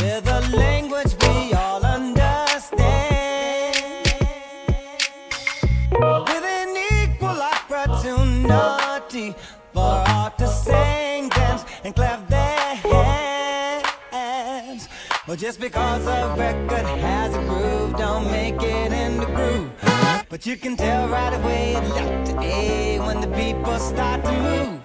with language we all understand, just because a record has a groove, don't make it in the groove. But you can tell right away it left A when the people start to move.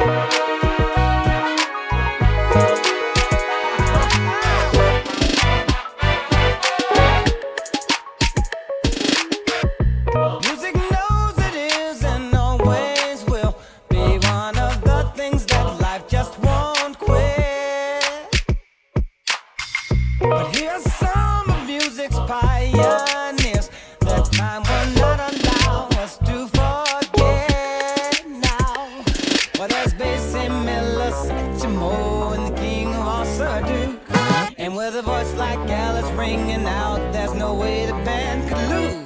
Bye. And with a voice like Alice ringing out, there's no way the band could lose.